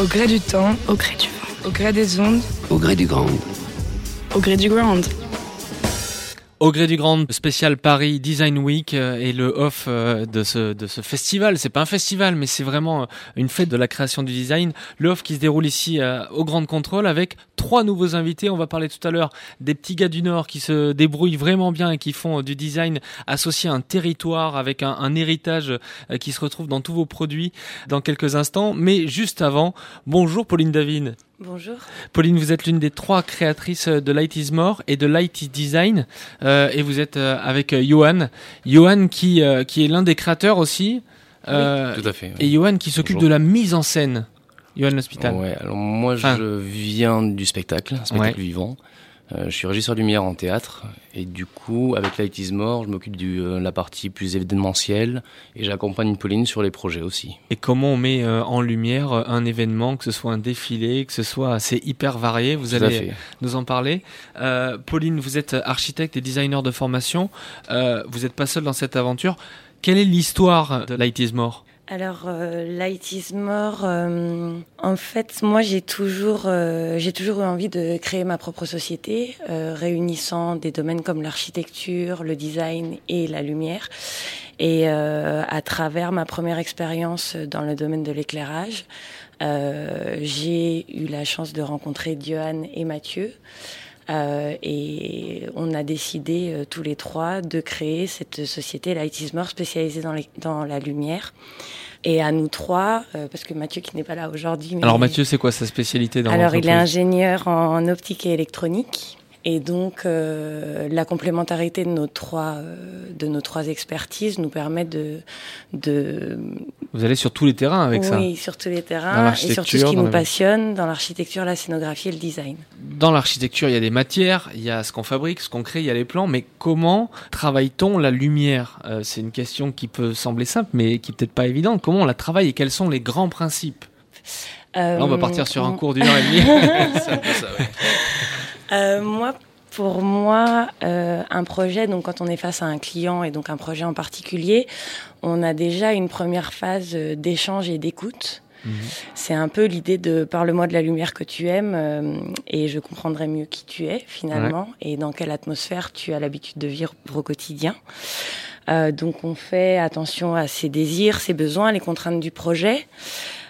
Au gré du temps, au gré du vent, au gré des ondes, au gré du grand, au gré du grand. Au gré du Grand spécial Paris Design Week euh, et le off euh, de ce, de ce festival, c'est pas un festival mais c'est vraiment euh, une fête de la création du design. Le off qui se déroule ici au Grand Contrôle avec trois nouveaux invités. On va parler tout à l'heure des petits gars du Nord qui se débrouillent vraiment bien et qui font du design associé à un territoire avec un, un héritage qui se retrouve dans tous vos produits dans quelques instants. Mais juste avant, bonjour Pauline Davine. Bonjour. Pauline, vous êtes l'une des trois créatrices de Light is More et de Light is Design. Euh, et vous êtes euh, avec euh, Johan. Johan qui, qui est l'un des créateurs aussi. tout à fait. Et Johan qui s'occupe de la mise en scène. Johan L'Hospital. Ouais, alors moi je viens du spectacle, spectacle vivant. Euh, je suis régisseur lumière en théâtre et du coup, avec Light is More, je m'occupe de euh, la partie plus événementielle et j'accompagne Pauline sur les projets aussi. Et comment on met euh, en lumière un événement, que ce soit un défilé, que ce soit assez hyper varié Vous allez nous en parler. Pauline, vous êtes architecte et designer de formation. vous n'êtes pas seul dans cette aventure. Quelle est l'histoire de Light is More alors, euh, Light is More, euh, en fait, moi, j'ai toujours, euh, j'ai toujours eu envie de créer ma propre société, réunissant des domaines comme l'architecture, le design et la lumière. Et à travers ma première expérience dans le domaine de l'éclairage, j'ai eu la chance de rencontrer Diane et Mathieu. Euh, et on a décidé euh, tous les trois de créer cette société Light is More spécialisée dans, dans la lumière. Et à nous trois, euh, parce que Mathieu qui n'est pas là aujourd'hui. Alors Mathieu, c'est quoi sa spécialité dans Alors il est ingénieur en optique et électronique. Et donc, euh, la complémentarité de nos trois euh, de nos trois expertises nous permet de de. Vous allez sur tous les terrains avec ça. Oui, sur tous les terrains et sur tout ce qui nous passionne dans l'architecture, la scénographie et le design. Dans l'architecture, il y a des matières, il y a ce qu'on fabrique, ce qu'on crée, il y a les plans. Mais comment travaille-t-on la lumière? Euh, C'est une question qui peut sembler simple, mais qui peut-être pas évidente. Comment on la travaille et quels sont les grands principes? Là, on va partir sur un cours d'une heure et demie. ça, euh, moi, pour moi, euh, un projet, donc quand on est face à un client et donc un projet en particulier, on a déjà une première phase euh, d'échange et d'écoute. Mhm. C'est un peu l'idée de parle-moi de la lumière que tu aimes euh, et je comprendrai mieux qui tu es finalement et dans quelle atmosphère tu as l'habitude de vivre au quotidien. Euh, donc on fait attention à ses désirs, ses besoins, les contraintes du projet.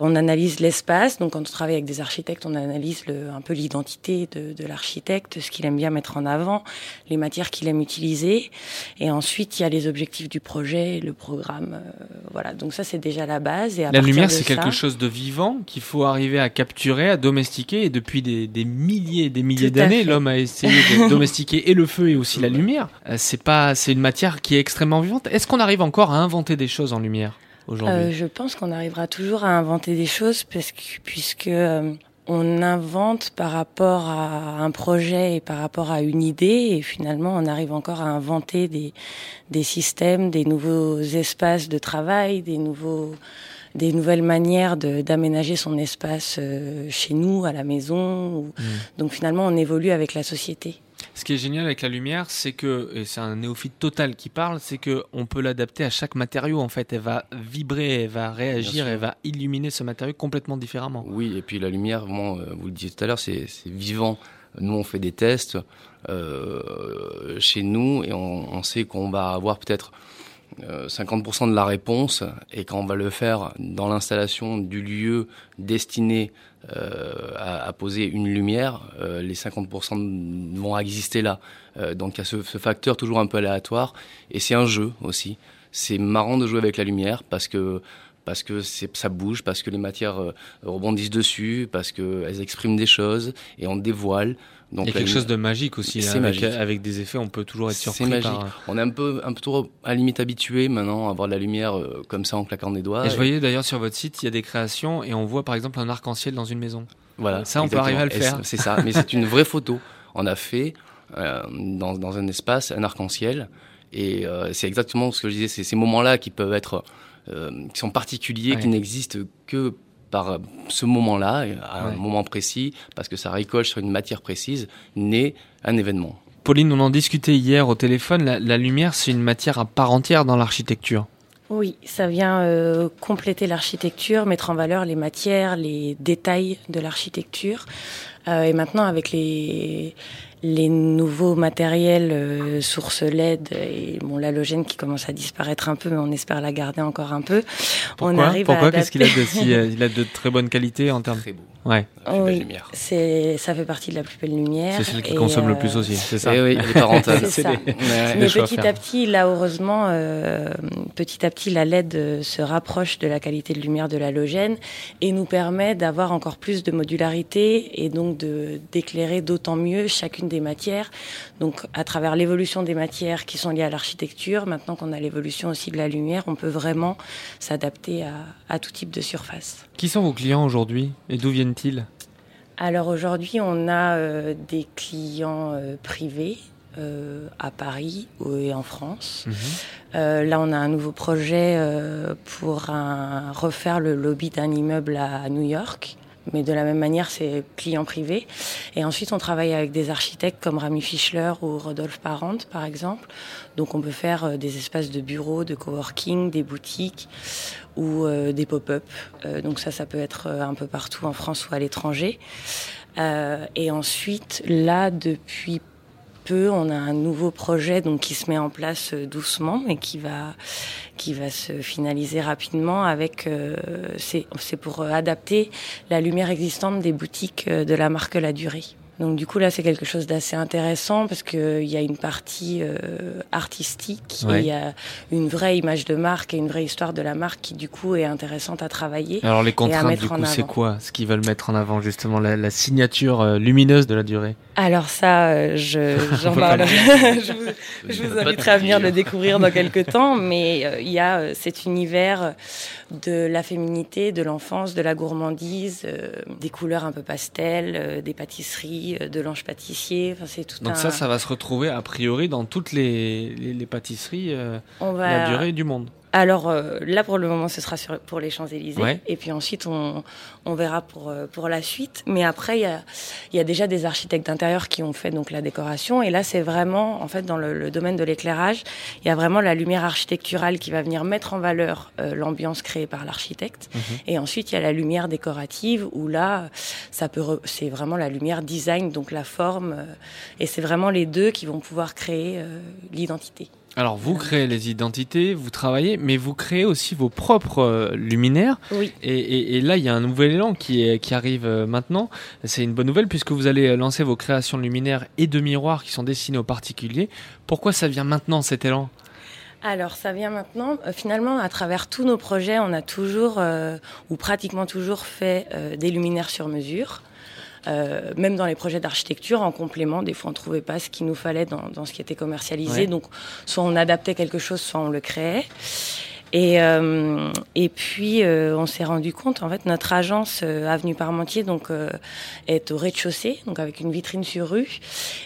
On analyse l'espace. Donc quand on travaille avec des architectes, on analyse le, un peu l'identité de, de l'architecte, ce qu'il aime bien mettre en avant, les matières qu'il aime utiliser. Et ensuite, il y a les objectifs du projet, le programme. Euh, voilà. Donc ça, c'est déjà la base. Et la lumière, c'est quelque chose de vivant qu'il faut arriver à capturer, à domestiquer. Et depuis des, des milliers des milliers d'années, l'homme a essayé de domestiquer et le feu et aussi la lumière. Euh, c'est pas, c'est une matière qui est extrêmement vivante. Est-ce qu'on arrive encore à inventer des choses en lumière? Euh, je pense qu'on arrivera toujours à inventer des choses parce que, puisque euh, on invente par rapport à un projet et par rapport à une idée et finalement on arrive encore à inventer des, des systèmes, des nouveaux espaces de travail, des nouveaux des nouvelles manières d'aménager son espace euh, chez nous, à la maison. Mmh. Donc finalement, on évolue avec la société. Ce qui est génial avec la lumière, c'est que, et c'est un néophyte total qui parle, c'est que on peut l'adapter à chaque matériau. En fait, elle va vibrer, elle va réagir, elle va illuminer ce matériau complètement différemment. Oui, et puis la lumière, vraiment, euh, vous le disiez tout à l'heure, c'est vivant. Nous, on fait des tests euh, chez nous et on, on sait qu'on va avoir peut-être 50% euh, de la réponse et quand on va le faire dans l'installation du lieu destiné euh, à, poser une lumière, euh, les 50% vont exister là. donc il y a ce, facteur toujours un peu aléatoire et c'est un jeu aussi. C'est marrant de jouer avec la lumière parce que parce que ça bouge, parce que les matières rebondissent dessus, parce qu'elles expriment des choses et on dévoile. Donc il y a quelque chose de magique aussi. Là, avec, avec, des effets, on peut toujours être surpris. C'est magique. On est un peu, un peu trop à la limite habitué maintenant à voir de la lumière euh, comme ça en claquant des doigts. Et, je voyais d'ailleurs sur votre site, il y a des créations et on voit par exemple un arc-en-ciel dans une maison. Voilà. Ça, on peut arriver à le faire. C'est ça, mais c'est une vraie photo. On a fait euh, dans, dans, un espace un arc-en-ciel et euh, c'est exactement ce que je disais. C'est ces moments-là qui peuvent être, qui sont particuliers, qui n'existent que par ce moment-là, à un moment précis, parce que ça récolte sur une matière précise, naît un événement. Pauline, on en discutait hier au téléphone, la, lumière, c'est une matière à part entière dans l'architecture. Oui, ça vient euh, compléter l'architecture, mettre en valeur les matières, les détails de l'architecture. Euh, et maintenant, avec les, les nouveaux matériels euh, source LED et bon l'halogène qui commence à disparaître un peu, mais on espère la garder encore un peu. Pourquoi on arrive Pourquoi Qu'est-ce qu'il a de si, il a de très bonne qualité en termes Très beau. Ouais. oui, c'est ça fait partie de la plus belle lumière. C'est celle qui consomme le plus aussi, c'est ça. Et oui, elle est pas rentable. c'est ça. Mais petit à petit, là heureusement, euh, petit à petit, la LED se rapproche de la qualité de lumière de l'halogène et nous permet d'avoir encore plus de modularité et donc de d'éclairer d'autant mieux chacune des matières. Donc à travers l'évolution des matières qui sont liées à l'architecture, maintenant qu'on a l'évolution aussi de la lumière, on peut vraiment s'adapter à, à tout type de surface. Qui sont vos clients aujourd'hui et d'où viennent-ils? Alors aujourd'hui, on a euh, des clients euh, privés. Euh, à Paris et en France. Mhm. Là, on a un nouveau projet pour un, refaire le lobby d'un immeuble à New York. Mais de la même manière, c'est client privé. Et ensuite, on travaille avec des architectes comme Rami Fischler ou Rodolphe Parent, par exemple. Donc, on peut faire euh, des espaces de bureaux, de coworking, des boutiques ou euh, des pop-up. Euh, donc, ça, ça peut être un peu partout en France ou à l'étranger. Et ensuite, là, depuis peu, on a un nouveau projet donc qui se met en place euh, doucement et qui va qui va se finaliser rapidement avec euh, c'est c'est pour euh, adapter la lumière existante des boutiques de la marque La Durée. Donc du coup là c'est quelque chose d'assez intéressant parce que il y a une partie euh, artistique Ouais. et il y a une vraie image de marque et une vraie histoire de la marque qui du coup est intéressante à travailler. Alors les contraintes du coup, c'est quoi? Ce qu'ils veulent mettre en avant justement la, la signature lumineuse de la durée? Alors ça, euh, je, j'en parle. je vous, je vous inviterai à venir le découvrir dans quelques temps, mais euh, il y a euh, cet univers de la féminité, de l'enfance, de la gourmandise, euh, des couleurs un peu pastel, des pâtisseries, de l'ange pâtissier. Enfin, c'est tout Donc un. ça, ça va se retrouver a priori dans toutes les, les, les pâtisseries on va. la durée du monde. Alors euh, là, pour le moment, ce sera sur, pour les Champs-Élysées. Ouais. Et puis ensuite, on, on verra pour, euh, pour la suite. Mais après, il y a, y a déjà des architectes d'intérieur qui ont fait donc la décoration. Et là, c'est vraiment, en fait, dans le, le domaine de l'éclairage, il y a vraiment la lumière architecturale qui va venir mettre en valeur euh, l'ambiance créée par l'architecte. Mhm. Et ensuite, il y a la lumière décorative où là, ça peut, re- c'est vraiment la lumière design, donc la forme. euh, et c'est vraiment les deux qui vont pouvoir créer euh, l'identité. Alors vous créez les identités, vous travaillez, mais vous créez aussi vos propres euh, luminaires. Oui. Et, et- et là, il y a un nouvel élan qui, est, qui arrive euh, maintenant. C'est une bonne nouvelle puisque vous allez lancer vos créations de luminaires et de miroirs qui sont destinés aux particuliers. Pourquoi ça vient maintenant cet élan? Alors, ça vient maintenant. Euh, finalement, à travers tous nos projets, on a toujours, euh, ou pratiquement toujours, fait euh, des luminaires sur mesure. Euh, même dans les projets d'architecture, en complément, des fois on trouvait pas ce qu'il nous fallait dans, dans ce qui était commercialisé. Ouais. Donc, soit on adaptait quelque chose, soit on le créait. Et, euh, et puis, euh, on s'est rendu compte, en fait, notre agence euh, Avenue Parmentier donc, euh, est au rez-de-chaussée, donc avec une vitrine sur rue.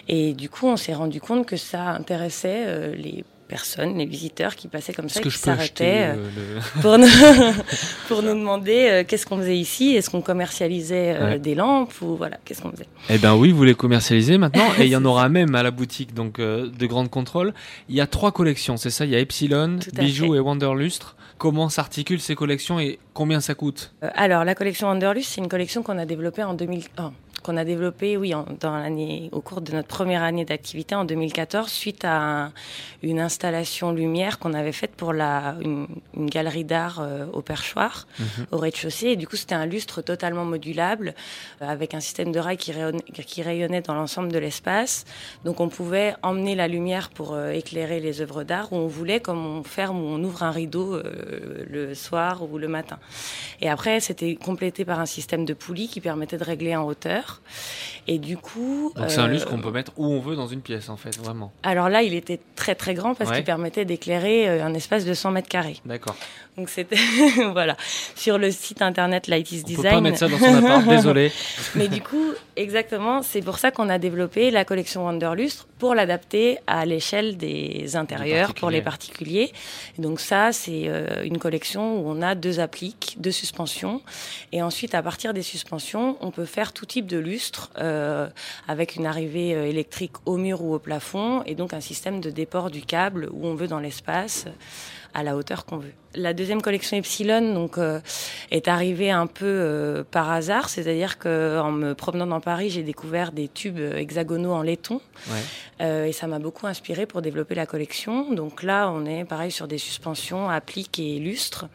Et du coup, on s'est rendu compte que ça intéressait euh, les personnes, les visiteurs qui passaient comme ça, et qui s'arrêtaient euh, le- pour nous, pour nous demander euh, qu'est-ce qu'on faisait ici, est-ce qu'on commercialisait euh, Ouais. des lampes ou voilà, qu'est-ce qu'on faisait? Eh ben oui, vous les commercialisez maintenant et il y en aura même à la boutique donc euh, de Grande Contrôle. Il y a trois collections, c'est ça? Il y a Epsilon, Bijoux fait. et Wanderlustre. Comment s'articulent ces collections et combien ça coûte? Alors, la collection Wanderlust, c'est une collection qu'on a développée en 2000, oh, qu'on a développée, oui, en- dans l'année, au cours de notre première année d'activité en 2014, suite à un- une installation lumière qu'on avait faite pour la, une, une galerie d'art euh, au perchoir, au rez-de-chaussée. Et du coup, c'était un lustre totalement modulable, euh, avec un système de rails qui rayonnait, qui rayonnait dans l'ensemble de l'espace. Donc, on pouvait emmener la lumière pour euh, éclairer les œuvres d'art où on voulait, comme on ferme ou on ouvre un rideau le soir ou le matin. Et après, c'était complété par un système de poulies qui permettait de régler en hauteur. Et du coup, Donc c'est un euh, lustre qu'on peut mettre où on veut dans une pièce en fait, vraiment. alors là, il était très très grand parce Ouais. qu'il permettait d'éclairer euh, un espace de 100 mètres carrés. D'accord. Donc c'était voilà sur le site internet Light is On Design. peut pas mettre ça dans son appart, désolé. Mais du coup, exactement, c'est pour ça qu'on a développé la collection Wanderlustre pour l'adapter à l'échelle des intérieurs pour les particuliers. Et donc ça, c'est euh, une collection où on a deux appliques, deux suspensions, et ensuite à partir des suspensions, on peut faire tout type de lustre euh, avec une arrivée euh, électrique au mur ou au plafond, et donc un système de déport du câble où on veut dans l'espace à la hauteur qu'on veut. La deuxième collection Epsilon donc est arrivée un peu par hasard, c'est-à-dire que en me promenant dans Paris, j'ai découvert des tubes hexagonaux en laiton et ça m'a beaucoup inspiré pour développer la collection. Donc là, on est pareil sur des suspensions, appliques et lustres.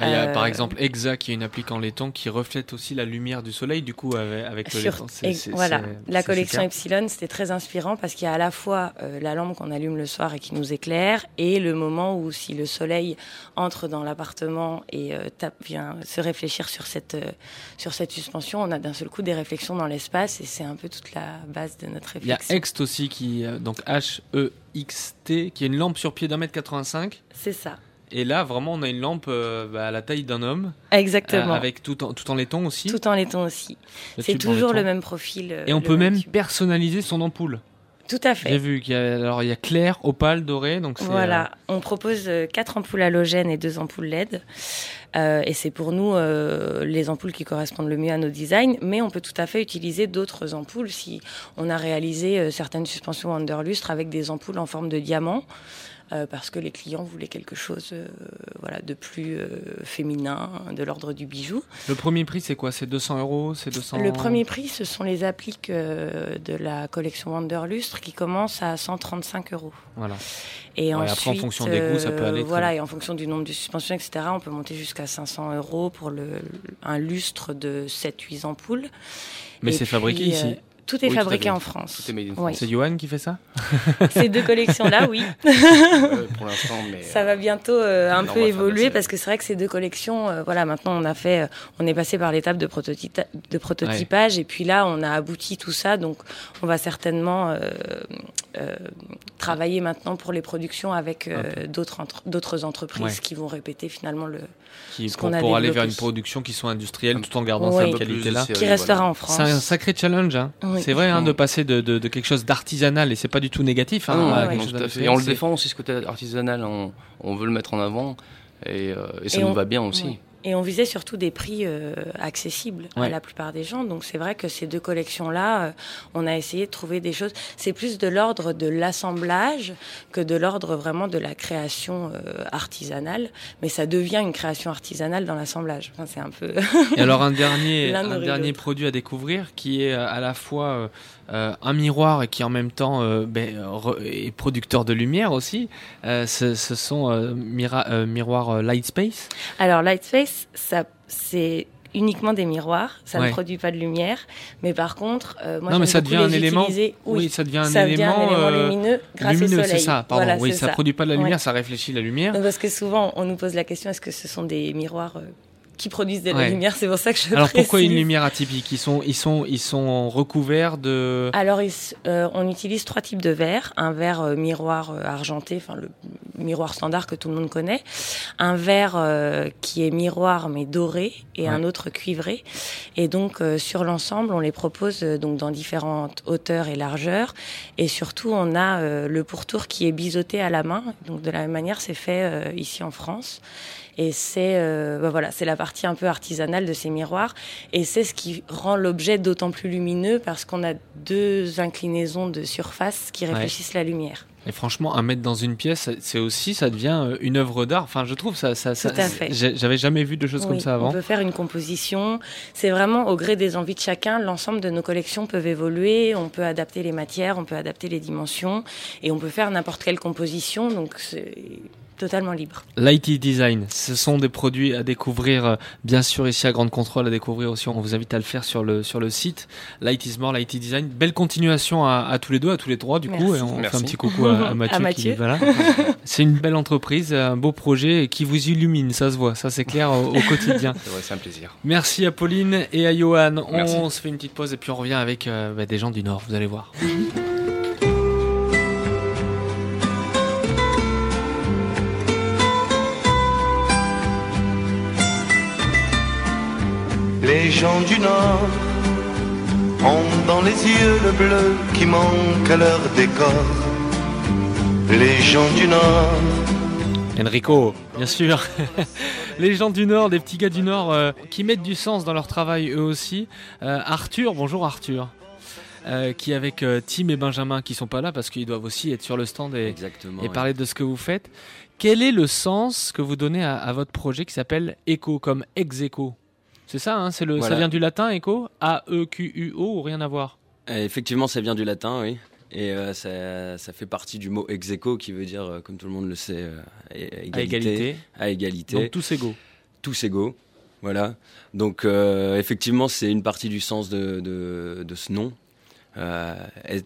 Il y a par exemple Exa qui est une applique en laiton qui reflète aussi la lumière du soleil du coup avec, le laiton. voilà, la collection Epsilon c'était très inspirant parce qu'il y a à la fois euh, la lampe qu'on allume le soir et qui nous éclaire et le moment où si le soleil entre dans l'appartement et euh, tape, vient se réfléchir sur cette, euh, sur cette suspension, on a d'un seul coup des réflexions dans l'espace et c'est un peu toute la base de notre réflexion. Il y a Ext aussi qui donc H E X T qui est une lampe sur pied d'un mètre 85. C'est ça. Et là, vraiment, on a une lampe euh, bah, à la taille d'un homme. Exactement. Euh, avec tout en, tout en laiton aussi. Tout en laiton aussi. C'est toujours le même profil. Euh, Et on peut même personnaliser son ampoule. Tout à fait. J'ai vu qu'il y a alors il y a clair, opale, doré, donc voilà. On propose quatre ampoules halogènes et deux ampoules LED, et c'est pour nous les ampoules qui correspondent le mieux à nos designs. Mais on peut tout à fait utiliser d'autres ampoules si on a réalisé certaines suspensions underlustre avec des ampoules en forme de diamant. Euh, parce que les clients voulaient quelque chose euh, voilà, de plus euh, féminin, de l'ordre du bijou. Le premier prix, c'est quoi? C'est 200 euros C'est 200 Le premier prix, ce sont les appliques de la collection Wanderlustre qui commencent à 135 euros. Voilà. Et ensuite, après, en fonction des goûts, ça peut aller. Voilà, et en fonction du nombre de suspensions, etc., on peut monter jusqu'à 500 euros pour le, un lustre de 7-8 ampoules. Mais c'est fabriqué ici tout est fabriqué en France. C'est Johan qui fait ça Ces deux collections-là, oui. pour l'instant, mais ça va bientôt euh, un peu évoluer parce que c'est vrai que ces deux collections, euh, voilà, maintenant on a fait, euh, on est passé par l'étape de, de prototypage et puis là on a abouti tout ça, donc on va certainement travailler maintenant pour les productions avec d'autres d'autres entreprises qui vont répéter finalement le qui, pour, aller vers une production qui soit industrielle tout en gardant cette qualité-là. Qui restera en France. C'est un sacré challenge. Hein. C'est vrai hein, de passer de, de, quelque chose d'artisanal et c'est pas du tout négatif. Hein, et on le défend aussi ce côté artisanal. On, on, veut le mettre en avant et, euh, et ça nous va bien aussi. Et on visait surtout des prix euh, accessibles à la plupart des gens. Donc c'est vrai que ces deux collections-là, euh, on a essayé de trouver des choses. C'est plus de l'ordre de l'assemblage que de l'ordre vraiment de la création euh, artisanale. Mais ça devient une création artisanale dans l'assemblage. Enfin, c'est un peu. Et alors un dernier, un dernier produit à découvrir qui est à la fois un miroir et qui en même temps ben, est producteur de lumière aussi. Ce, sont miroirs Lightspace. Alors Lightspace, ça c'est uniquement des miroirs, ça ne produit pas de lumière, mais par contre, moi non, mais ça devient un élément. Oui, ça devient un, élément, lumineux grâce au soleil. c'est ça. Pardon. oui, ça, ne produit pas de la lumière, ça réfléchit la lumière. parce que souvent, on nous pose la question est-ce que ce sont des miroirs qui produisent de la lumière. C'est pour ça que je Alors pourquoi une lumière atypique? Ils sont, ils sont, ils sont recouverts de. Alors euh, on utilise trois types de verres. Un verre euh, miroir euh, argenté, enfin le miroir standard que tout le monde connaît. Un verre qui est miroir mais doré et un autre cuivré. Et donc sur l'ensemble, on les propose donc dans différentes hauteurs et largeurs. Et surtout, on a le pourtour qui est biseauté à la main. Donc de la même manière, c'est fait ici en France. Et c'est euh, bah voilà, c'est la partie un peu artisanale de ces miroirs. Et c'est ce qui rend l'objet d'autant plus lumineux parce qu'on a deux inclinaisons de surface qui réfléchissent la lumière. Et franchement, un mettre dans une pièce, c'est aussi, ça devient euh, une œuvre d'art. Enfin, je trouve ça, ça, ça j'avais jamais vu de choses comme ça avant. On peut faire une composition. C'est vraiment au gré des envies de chacun. L'ensemble de nos collections peuvent évoluer. On peut adapter les matières, on peut adapter les dimensions, et on peut faire n'importe quelle composition. Donc, c'est totalement libre. Lighty Design, ce sont des produits à découvrir, euh, bien sûr ici à Grande Contrôle, à découvrir aussi. On vous invite à le faire sur le sur le site. Light is more, Lighty Design. Belle continuation à, tous les deux, à tous les trois du coup. Et on fait un petit coucou à, Mathieu. voilà. c'est une belle entreprise, un beau projet qui vous illumine, ça se voit, ça c'est clair au, quotidien. C'est un plaisir. Merci à Pauline et à Johan. On, se fait une petite pause et puis on revient avec euh, bah, des gens du Nord, vous allez voir. Les gens du Nord ont dans les yeux le bleu qui manque à leur décor. Les gens du Nord. Enrico, bien sûr. les gens du Nord, les petits gars du Nord euh, qui mettent du sens dans leur travail eux aussi. Euh, Arthur, bonjour Arthur. Euh, qui avec Tim et Benjamin qui sont pas là parce qu'ils doivent aussi être sur le stand et, et parler de ce que vous faites. Quel est le sens que vous donnez à, votre projet qui s'appelle Echo, comme ex-echo? C'est ça, hein, c'est le, ça vient du latin, Echo? A-E-Q-U-O ou rien à voir? Effectivement, ça vient du latin, oui. Et euh, ça, fait partie du mot ex aequo qui veut dire, euh, comme tout le monde le sait, euh, égalité, à égalité. Donc tous égaux. Tous égaux, voilà. Donc effectivement, c'est une partie du sens de, de, ce nom.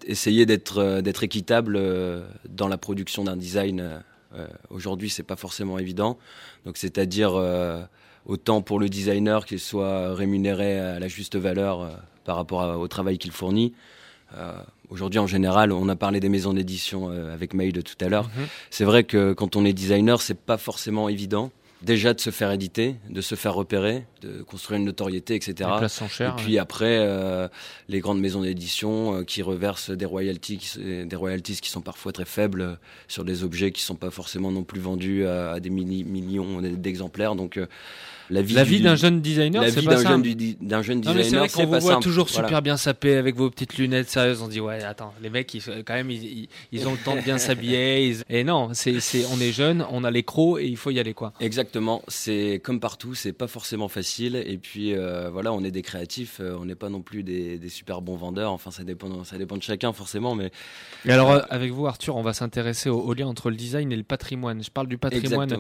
essayer d'être d'être équitable dans la production d'un design. Aujourd'hui, c'est pas forcément évident. Donc c'est-à-dire autant pour le designer qu'il soit rémunéré à la juste valeur par rapport au travail qu'il fournit. Aujourd'hui, en général, on a parlé des maisons d'édition euh, avec Mail tout à l'heure. Mhm. C'est vrai que quand on est designer, c'est pas forcément évident. Déjà de se faire éditer, de se faire repérer, de construire une notoriété, etc. et puis après, euh, les grandes maisons d'édition euh, qui reversent des royalties, qui, des royalties qui sont parfois très faibles sur des objets qui sont pas forcément non plus vendus à, des millions d'exemplaires. Donc la vie, d'un jeune designer, c'est pas d'un jeune, d'un jeune designer, c'est pas vous voit toujours super bien sapé avec vos petites lunettes sérieuses, on dit ouais, attends, les mecs, ils, quand même, ils, ils, ont le temps de bien s'habiller. Et non, c'est, on est jeune, on a les crocs et il faut y aller quoi. Exactement. C'est comme partout, c'est pas forcément facile. Et puis euh, voilà, on est des créatifs, euh, on n'est pas non plus des, des, super bons vendeurs. Enfin, ça dépend, ça dépend de chacun forcément, mais. Et alors, euh, avec vous, Arthur, on va s'intéresser au, lien entre le design et le patrimoine. Je parle du patrimoine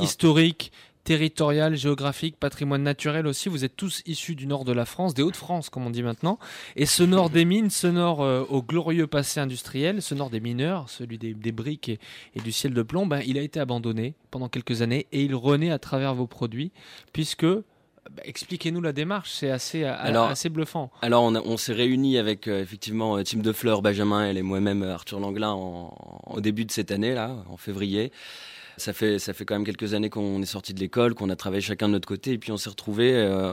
historique territorial, géographique, patrimoine naturel aussi. Vous êtes tous issus du nord de la France, des Hauts-de-France, comme on dit maintenant. Et ce nord des mines, ce nord euh, au glorieux passé industriel, ce nord des mineurs, celui des, briques et, du ciel de plomb, ben, il a été abandonné pendant quelques années et il renaît à travers vos produits, puisque bah, Expliquez-nous la démarche, c'est assez, assez bluffant. Alors, on, s'est réunis avec euh, effectivement euh, Tim De Fleur, Benjamin et moi-même Arthur Langlin au début de cette année, là, en février. Ça fait, ça fait quand même quelques années qu'on est sorti de l'école, qu'on a travaillé chacun de notre côté, et puis on s'est retrouvé euh,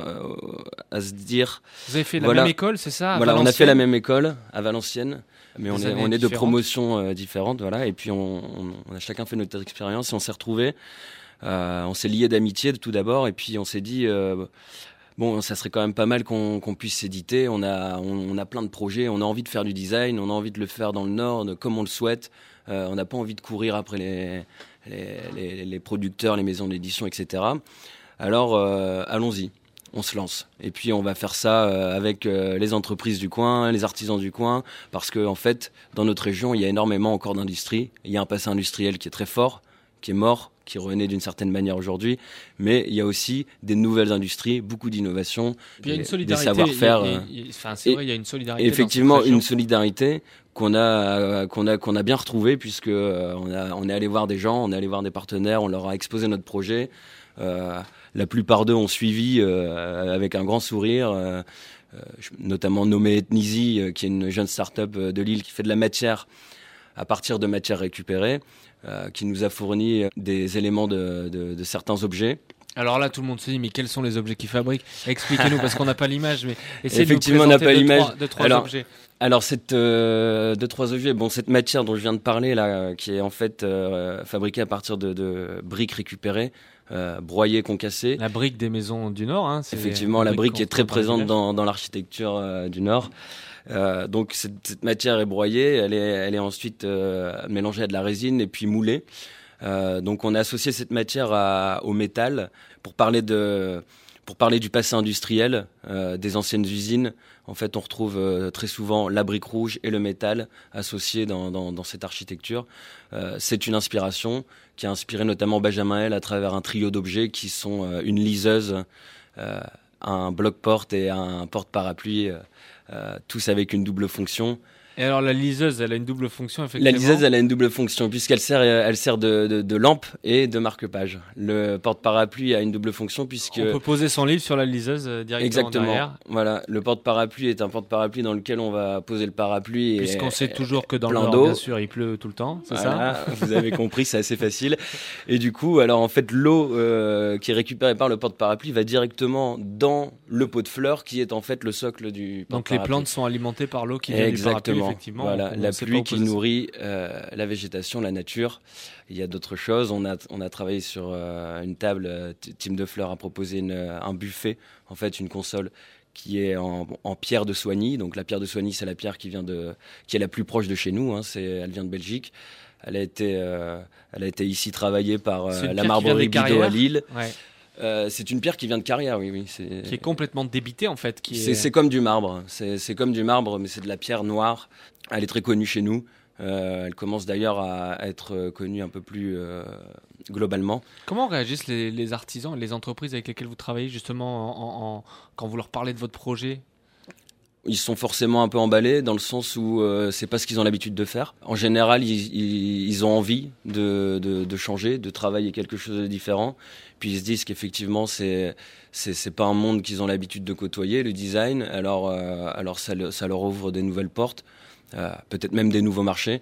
à se dire. Vous avez fait la même école, c'est ça Voilà, on a fait la même école à Valenciennes, mais on est, on est de promotions euh, différentes, voilà, et puis on, on, a chacun fait notre expérience et on s'est retrouvé. Euh, on s'est lié d'amitié tout d'abord, et puis on s'est dit bon, ça serait quand même pas mal qu'on puisse s'éditer. On a, on, a plein de projets, on a envie de faire du design, on a envie de le faire dans le Nord, comme on le souhaite. Euh, on n'a pas envie de courir après les, les, producteurs, les maisons d'édition, etc. Alors, euh, allons-y, on se lance. Et puis, on va faire ça euh, avec les entreprises du coin, les artisans du coin, parce qu'en en fait, dans notre région, il y a énormément encore d'industrie. Il y a un passé industriel qui est très fort, qui est mort, qui renaît d'une certaine manière aujourd'hui, mais il y a aussi des nouvelles industries, beaucoup d'innovations, des, savoir-faire. c'est vrai, il y a une solidarité. Effectivement, une solidarité qu'on a qu'on a qu'on a bien retrouvé puisque euh, on, a, on est allé voir des gens, on est allé voir des partenaires, on leur a exposé notre projet. Euh, la plupart d'eux ont suivi euh, avec un grand sourire, euh, notamment nommé Ethnisi, qui est une jeune start-up de Lille qui fait de la matière à partir de matières récupérées, qui nous a fourni des éléments de, de, de certains objets. Alors là, tout le monde se dit, mais quels sont les objets qu'ils fabriquent? Expliquez-nous, parce qu'on n'a pas l'image. Mais Effectivement, on n'a pas l'image. De trois, objets. Alors, cette euh, deux trois objets. Bon, cette matière dont je viens de parler là, qui est en fait euh, fabriquée à partir de, de briques récupérées, euh, broyées, concassées. La brique des maisons du Nord. Hein, Effectivement, la brique est très présente dans, dans l'architecture euh, du Nord. Euh, donc cette, cette, matière est broyée, elle est, elle est ensuite euh, mélangée à de la résine et puis moulée. Donc on a associé cette matière à, au métal pour parler de pour parler du passé industriel euh, des anciennes usines. En fait, on retrouve euh, très souvent la brique rouge et le métal associés dans, dans, cette architecture. Euh, c'est une inspiration qui a inspiré notamment Benjamin L à travers un trio d'objets qui sont une liseuse, un bloc-porte et un porte-parapluie, tous avec une double fonction. Et alors la liseuse, elle a une double fonction effectivement. La liseuse, elle a une double fonction puisqu'elle sert, elle sert de, de, de, lampe et de marque-page. Le porte-parapluie a une double fonction puisque on peut poser son livre sur la liseuse euh, directement Exactement. Derrière. Voilà, le porte-parapluie est un porte-parapluie dans lequel on va poser le parapluie. Puisqu'on sait toujours que dans le Nord, bien sûr, il pleut tout le temps, c'est ça Vous avez compris, c'est assez facile. Et du coup, alors en fait, l'eau euh, qui est récupérée par le porte-parapluie va directement dans le pot de fleurs qui est en fait le socle du. Donc les plantes sont alimentées par l'eau qui vient Exactement. du parapluie effectivement. Voilà, la pluie qui nourrit euh, la végétation, la nature. Il y a d'autres choses. On a, on a travaillé sur euh, une table. Euh, Team de Fleurs a proposé une, un buffet, en fait, une console qui est en, en, pierre de Soigny. Donc la pierre de Soigny, c'est la pierre qui vient de, qui est la plus proche de chez nous. Hein, c'est, elle vient de Belgique. elle a été, elle a été ici travaillée par la marbrerie Bidot à Lille. C'est une pierre qui vient de Carrière, oui, oui. Qui est complètement débitée en fait. C'est comme du marbre. C'est comme du marbre, mais c'est de la pierre noire. Elle est très connue chez nous. Euh, elle commence d'ailleurs à, être connue un peu plus euh, globalement. Comment réagissent les, artisans, les entreprises avec lesquelles vous travaillez justement quand vous leur parlez de votre projet? Ils sont forcément un peu emballés dans le sens où euh, c'est pas ce qu'ils ont l'habitude de faire. En général, ils, ont envie de, changer, de travailler quelque chose de différent. Puis ils se disent qu'effectivement, c'est c'est pas un monde qu'ils ont l'habitude de côtoyer, le design. Alors alors ça, ça leur ouvre des nouvelles portes. Euh, peut-être même des nouveaux marchés.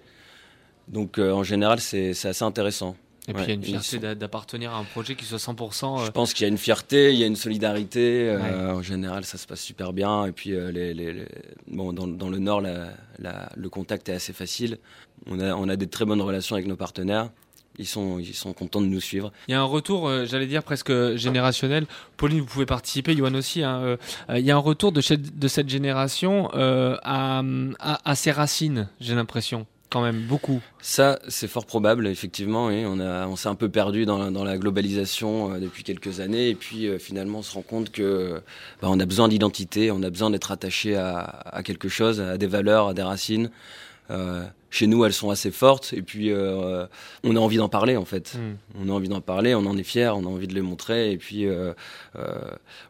Donc euh, en général, c'est assez intéressant. Et puis il y a une fierté d'appartenir à un projet qui soit 100%. Euh, Je pense qu'il y a une fierté, il y a une solidarité. en général, ça se passe super bien. Et puis les, bon, dans, dans, le Nord, le contact est assez facile. On a, on a des très bonnes relations avec nos partenaires ils sont, ils sont contents de nous suivre. Il y a un retour, euh, j'allais dire presque générationnel. Pauline, vous pouvez participer, Yohan aussi. Hein, euh, euh, il y a un retour de, de cette génération à, à, ses racines, j'ai l'impression. Quand même, beaucoup. Ça, c'est fort probable, effectivement. Oui. On, a, on s'est un peu perdu dans, dans la globalisation depuis quelques années. Et puis, finalement, on se rend compte que bah, on a besoin d'identité, on a besoin d'être attaché à, à, quelque chose, à des valeurs, à des racines. Euh, chez nous, elles sont assez fortes et puis euh, on a envie d'en parler en fait. Hmm. On a envie d'en parler, on en est fier, on a envie de les montrer et puis euh,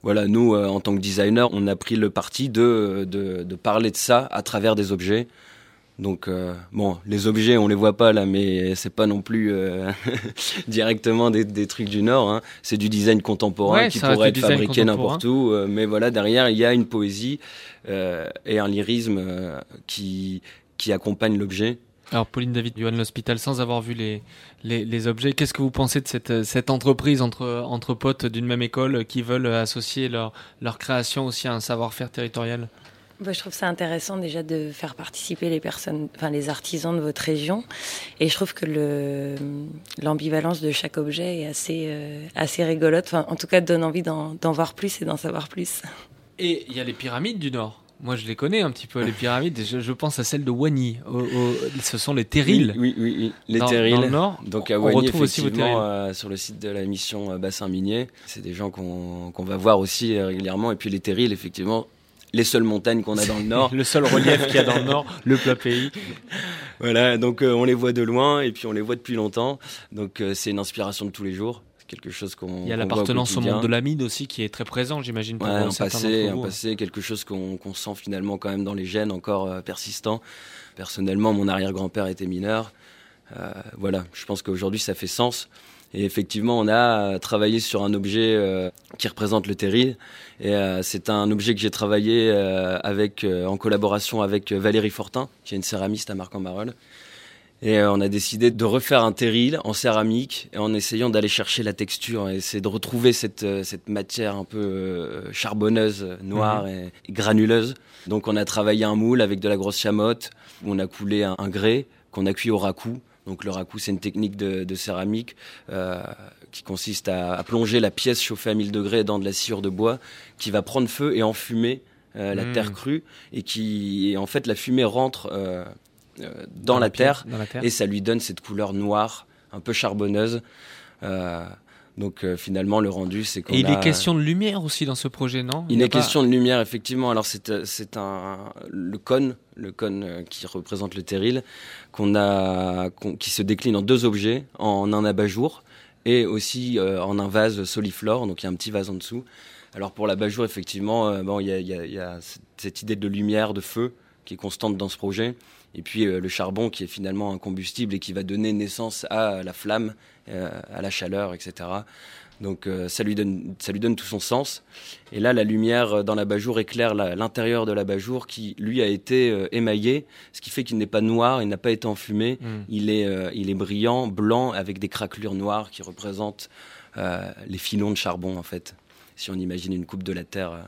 voilà, nous en tant que designer, on a pris le parti de, de, parler de ça à travers des objets. Donc bon, les objets, on les voit pas là, mais c'est pas non plus directement des, des, trucs du Nord. Hein. C'est du design contemporain qui pourrait être fabriqué n'importe où. mais voilà, derrière, il y a une poésie et un lyrisme qui qui accompagne l'objet. Alors Pauline David, Johan L'Hospital, sans avoir vu les, les, objets, qu'est-ce que vous pensez de cette, cette entreprise entre, entre potes d'une même école qui veulent associer leur, leur création aussi à un savoir-faire territorial? Bah, je trouve ça intéressant déjà de faire participer les personnes, enfin les artisans de votre région, et je trouve que le l'ambivalence de chaque objet est assez euh, assez rigolote. Enfin, en tout cas, donne envie d'en voir plus et d'en savoir plus. Et il y a les pyramides du Nord. Moi, je les connais un petit peu, les pyramides. Je, pense à celle de Wani. ce sont les terrils. Oui, oui, oui, les terrils. Dans le nord. Donc à Wani, effectivement, euh, sur le site de la mission euh, Bassin Minier. C'est des gens qu'on va voir aussi euh, régulièrement. Et puis les terrils, effectivement, les seules montagnes qu'on a dans le nord. le seul relief qu'il y a dans le nord, le plat pays. Voilà, donc on les voit de loin et puis on les voit depuis longtemps. Donc c'est une inspiration de tous les jours quelque chose qu'on. Il y a l'appartenance au, monde de l'amide aussi qui est très présent, j'imagine. Ouais, un passé, un passé, quelque chose qu'on sent finalement quand même dans les gènes encore euh, persistant. Personnellement, mon arrière-grand-père était mineur. Euh, voilà, je pense qu'aujourd'hui ça fait sens. Et effectivement, on a travaillé sur un objet euh, qui représente le terril. Et c'est un objet que j'ai travaillé avec, en collaboration avec Valérie Fortin, qui est une céramiste à Marc-en-Barœul. Et euh, on a décidé de refaire un terril en céramique et en essayant d'aller chercher la texture et essayer de retrouver cette, euh, cette matière un peu euh, charbonneuse, noire mhm. et, granuleuse. Donc on a travaillé un moule avec de la grosse chamotte, on a coulé un, grès qu'on a cuit au raku. Donc le raku, c'est une technique de, de céramique euh, qui consiste à, à, plonger la pièce chauffée à 1000 degrés dans de la sciure de bois qui va prendre feu et enfumer euh, la mhm. terre crue et qui, et en fait, la fumée rentre euh, euh, dans, la, terre, et ça lui donne cette couleur noire, un peu charbonneuse. Euh, donc euh, finalement, le rendu, c'est qu'on. Et il est question de lumière aussi dans ce projet, non? Il, est question de lumière, effectivement. Alors c'est c'est un le cône, le cône qui représente le terril, qu'on a qui se décline en deux objets, en un abat-jour et aussi en un vase soliflore. Donc il y a un petit vase en dessous. Alors pour l'abat-jour, effectivement, bon, il y a, y, y a cette idée de lumière, de feu qui est constante dans ce projet et puis euh, le charbon qui est finalement un combustible et qui va donner naissance à la flamme, euh, à la chaleur, etc. Donc euh, ça lui donne ça lui donne tout son sens. Et là, la lumière dans l'abat-jour éclaire l'intérieur de l'abat-jour qui lui a été émaillé, ce qui fait qu'il n'est pas noir, il n'a pas été enfumé. Il est il est brillant, blanc avec des craquelures noires qui représentent les filons de charbon en fait. Si on imagine une coupe de la terre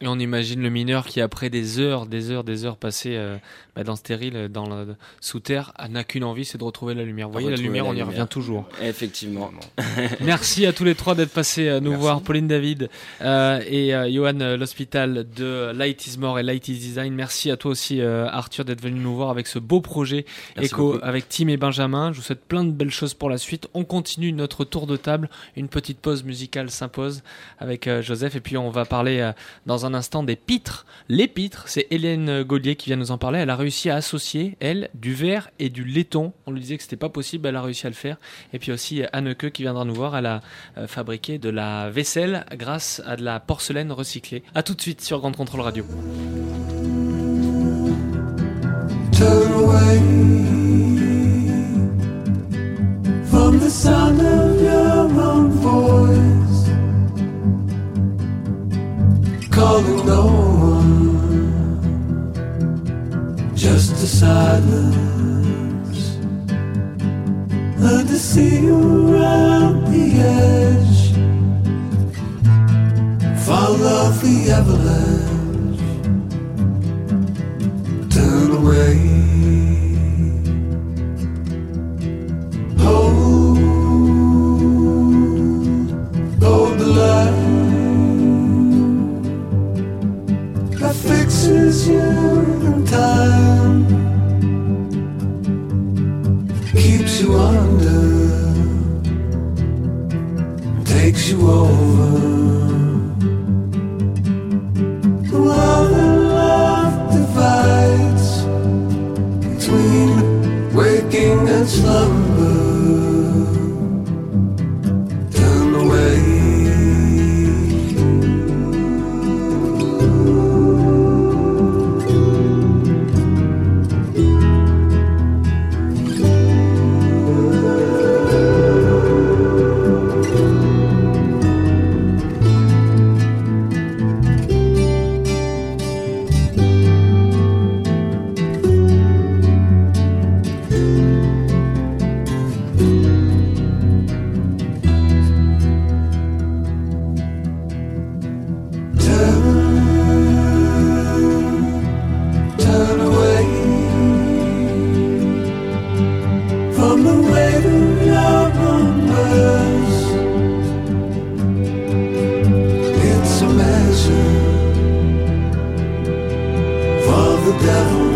Et on imagine le mineur qui, après des heures, des heures, des heures passées euh, bah, dans stérile, dans le, sous terre, n'a qu'une envie, c'est de retrouver la lumière. Vous voyez, la lumière, on y revient toujours. Effectivement. Merci à tous les trois d'être passés à nous voir, Pauline David euh, et euh, Johan euh, L'Hospital de Light is More et Light is Design. Merci à toi aussi, euh, Arthur, d'être venu nous voir avec ce beau projet Echo avec Tim et Benjamin. Je vous souhaite plein de belles choses pour la suite. On continue notre tour de table. Une petite pause musicale s'impose avec Joseph et puis on va parler dans un un instant des pitres. Les pitres, c'est Hélène Gaulier qui vient nous en parler. Elle a réussi à associer, elle, du verre et du laiton. On lui disait que c'était pas possible, elle a réussi à le faire. Et puis aussi Anneke qui viendra nous voir. Elle a euh, fabriqué de la vaisselle grâce à de la porcelaine recyclée. A tout de suite sur Grande Contrôle Radio. Calling no one, just a silence. And to see you around the edge, follow the avalanche, turn away. devil.